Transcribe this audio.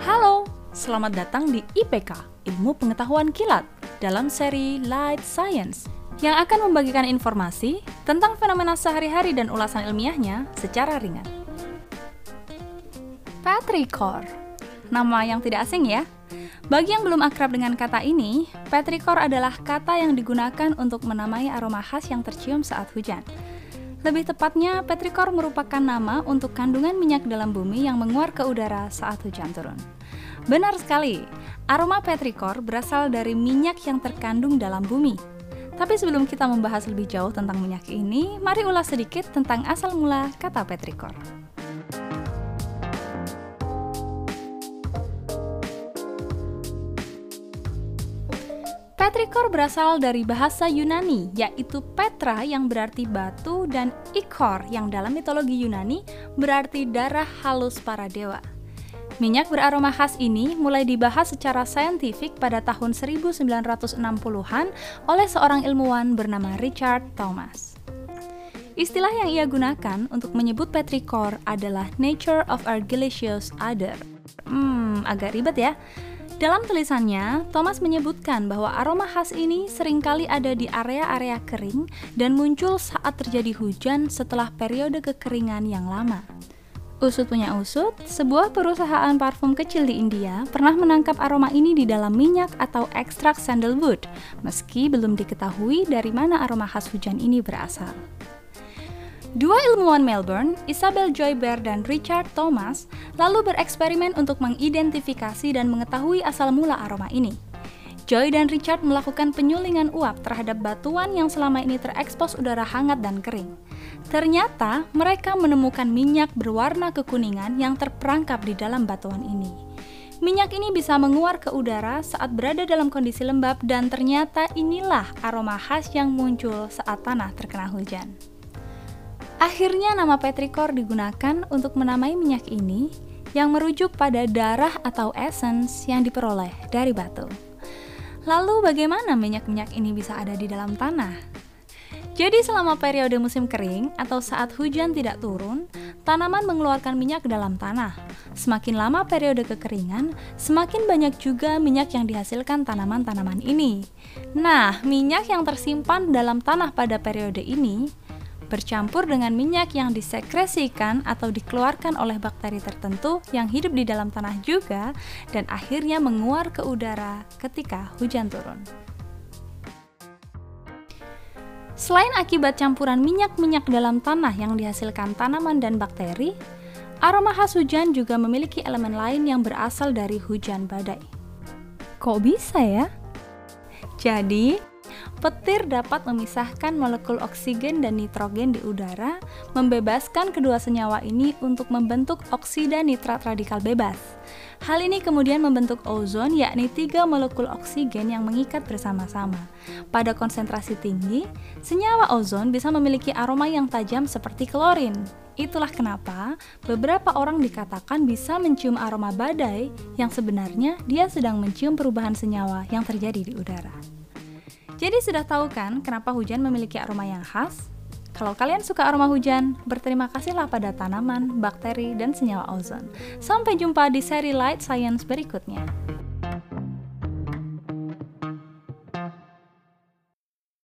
Halo, selamat datang di IPK, Ilmu Pengetahuan Kilat, dalam seri Light Science, yang akan membagikan informasi tentang fenomena sehari-hari dan ulasan ilmiahnya secara ringan. Petrichor, nama yang tidak asing ya. Bagi yang belum akrab dengan kata ini, petrichor adalah kata yang digunakan untuk menamai aroma khas yang tercium saat hujan. Lebih tepatnya, petrichor merupakan nama untuk kandungan minyak dalam bumi yang menguar ke udara saat hujan turun. Benar sekali, aroma petrichor berasal dari minyak yang terkandung dalam bumi. Tapi sebelum kita membahas lebih jauh tentang minyak ini, mari ulas sedikit tentang asal mula kata petrichor. Petrichor berasal dari bahasa Yunani, yaitu Petra yang berarti batu dan Ikor yang dalam mitologi Yunani berarti darah halus para dewa. Minyak beraroma khas ini mulai dibahas secara saintifik pada tahun 1960-an oleh seorang ilmuwan bernama Richard Thomas. Istilah yang ia gunakan untuk menyebut petrichor adalah nature of argillaceous odor. Hmm, agak ribet ya. Dalam tulisannya, Thomas menyebutkan bahwa aroma khas ini sering kali ada di area-area kering dan muncul saat terjadi hujan setelah periode kekeringan yang lama. Usut punya usut, sebuah perusahaan parfum kecil di India pernah menangkap aroma ini di dalam minyak atau ekstrak sandalwood, meski belum diketahui dari mana aroma khas hujan ini berasal. Dua ilmuwan Melbourne, Isabel Joy Bear dan Richard Thomas, lalu bereksperimen untuk mengidentifikasi dan mengetahui asal mula aroma ini. Joy dan Richard melakukan penyulingan uap terhadap batuan yang selama ini terekspos udara hangat dan kering. Ternyata mereka menemukan minyak berwarna kekuningan yang terperangkap di dalam batuan ini. Minyak ini bisa menguar ke udara saat berada dalam kondisi lembab dan ternyata inilah aroma khas yang muncul saat tanah terkena hujan. Akhirnya nama petrichor digunakan untuk menamai minyak ini yang merujuk pada darah atau essence yang diperoleh dari batu. Lalu bagaimana minyak-minyak ini bisa ada di dalam tanah? Jadi selama periode musim kering atau saat hujan tidak turun, tanaman mengeluarkan minyak ke dalam tanah. Semakin lama periode kekeringan, semakin banyak juga minyak yang dihasilkan tanaman-tanaman ini. Nah, minyak yang tersimpan dalam tanah pada periode ini bercampur dengan minyak yang disekresikan atau dikeluarkan oleh bakteri tertentu yang hidup di dalam tanah juga dan akhirnya menguar ke udara ketika hujan turun. Selain akibat campuran minyak-minyak dalam tanah yang dihasilkan tanaman dan bakteri, aroma khas hujan juga memiliki elemen lain yang berasal dari hujan badai. Kok bisa ya? Jadi, Petir dapat memisahkan molekul oksigen dan nitrogen di udara, membebaskan kedua senyawa ini untuk membentuk oksida nitrat radikal bebas. Hal ini kemudian membentuk ozon, yakni tiga molekul oksigen yang mengikat bersama-sama. Pada konsentrasi tinggi, senyawa ozon bisa memiliki aroma yang tajam seperti klorin. Itulah kenapa beberapa orang dikatakan bisa mencium aroma badai yang sebenarnya dia sedang mencium perubahan senyawa yang terjadi di udara. Jadi sudah tahu kan kenapa hujan memiliki aroma yang khas? Kalau kalian suka aroma hujan, berterima kasihlah pada tanaman, bakteri, dan senyawa ozon. Sampai jumpa di seri Light Science berikutnya.